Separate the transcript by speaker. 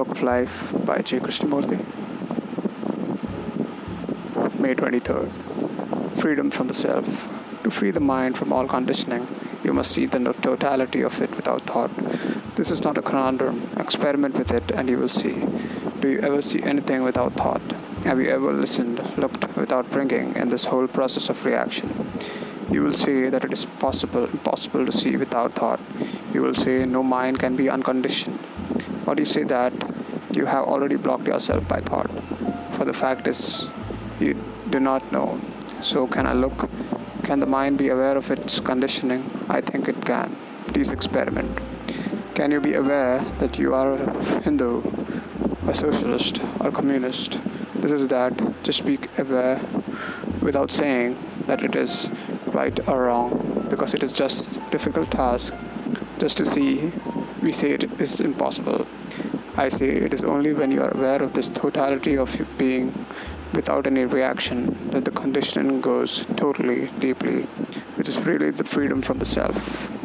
Speaker 1: of Life by J. Krishnamurti. May 23rd. Freedom from the self. To free the mind from all conditioning, you must see the totality of it without thought. This is not a conundrum. Experiment with it and you will see. Do you ever see anything without thought? Have you ever listened, looked without bringing in this whole process of reaction? You will see that it is possible, impossible to see without thought. You will say no mind can be unconditioned. But you say that you have already blocked yourself by thought. For the fact is, you do not know. So, can I look? Can the mind be aware of its conditioning? I think it can. Please experiment. Can you be aware that you are a Hindu, a socialist, or communist? This is that. Just be aware without saying that it is right or wrong because it is just difficult task just to see we say it is impossible. I say it is only when you are aware of this totality of being without any reaction that the conditioning goes totally deeply which is really the freedom from the self